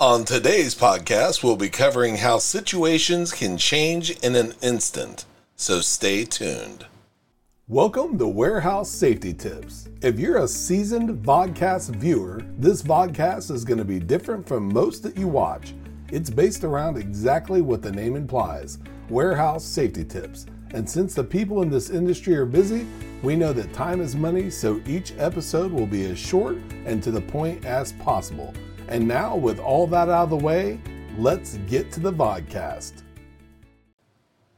On today's podcast, we'll be covering how situations can change in an instant. So stay tuned. Welcome to Warehouse Safety Tips. If you're a seasoned vodcast viewer, this vodcast is going to be different from most that you watch. It's based around exactly what the name implies warehouse safety tips. And since the people in this industry are busy, we know that time is money, so each episode will be as short and to the point as possible. And now, with all that out of the way, let's get to the vodcast.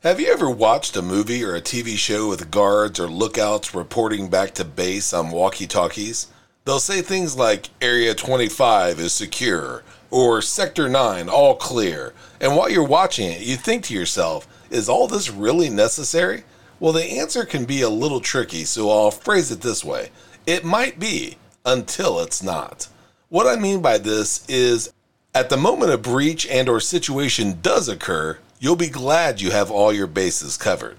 Have you ever watched a movie or a TV show with guards or lookouts reporting back to base on walkie talkies? They'll say things like Area 25 is secure or Sector 9 all clear. And while you're watching it, you think to yourself, is all this really necessary? Well, the answer can be a little tricky, so I'll phrase it this way it might be until it's not. What I mean by this is at the moment a breach and or situation does occur, you'll be glad you have all your bases covered.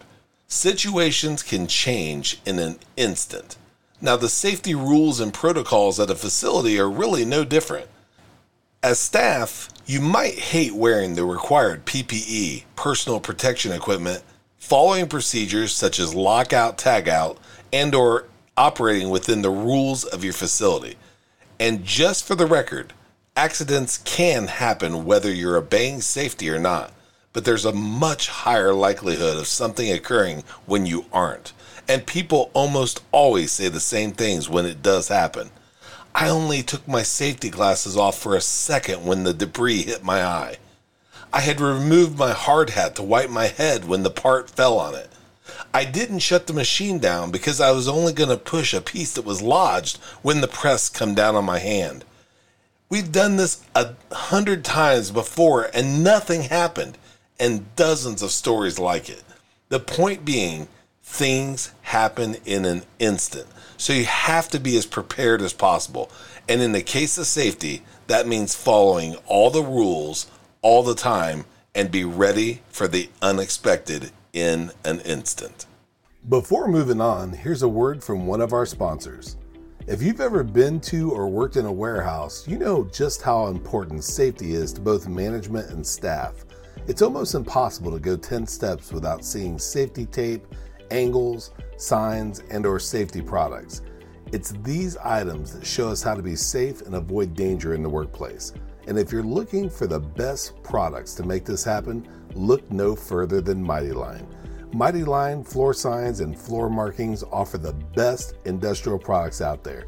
Situations can change in an instant. Now, the safety rules and protocols at a facility are really no different. As staff, you might hate wearing the required PPE, personal protection equipment, following procedures such as lockout, tagout, and or operating within the rules of your facility. And just for the record, accidents can happen whether you're obeying safety or not, but there's a much higher likelihood of something occurring when you aren't. And people almost always say the same things when it does happen. I only took my safety glasses off for a second when the debris hit my eye. I had removed my hard hat to wipe my head when the part fell on it. I didn't shut the machine down because I was only going to push a piece that was lodged when the press come down on my hand. We've done this a hundred times before and nothing happened, and dozens of stories like it. The point being, things happen in an instant. So you have to be as prepared as possible. And in the case of safety, that means following all the rules all the time and be ready for the unexpected in an instant. Before moving on, here's a word from one of our sponsors. If you've ever been to or worked in a warehouse, you know just how important safety is to both management and staff. It's almost impossible to go 10 steps without seeing safety tape, angles, signs, and or safety products. It's these items that show us how to be safe and avoid danger in the workplace. And if you're looking for the best products to make this happen, look no further than Mighty Line. Mighty Line floor signs and floor markings offer the best industrial products out there.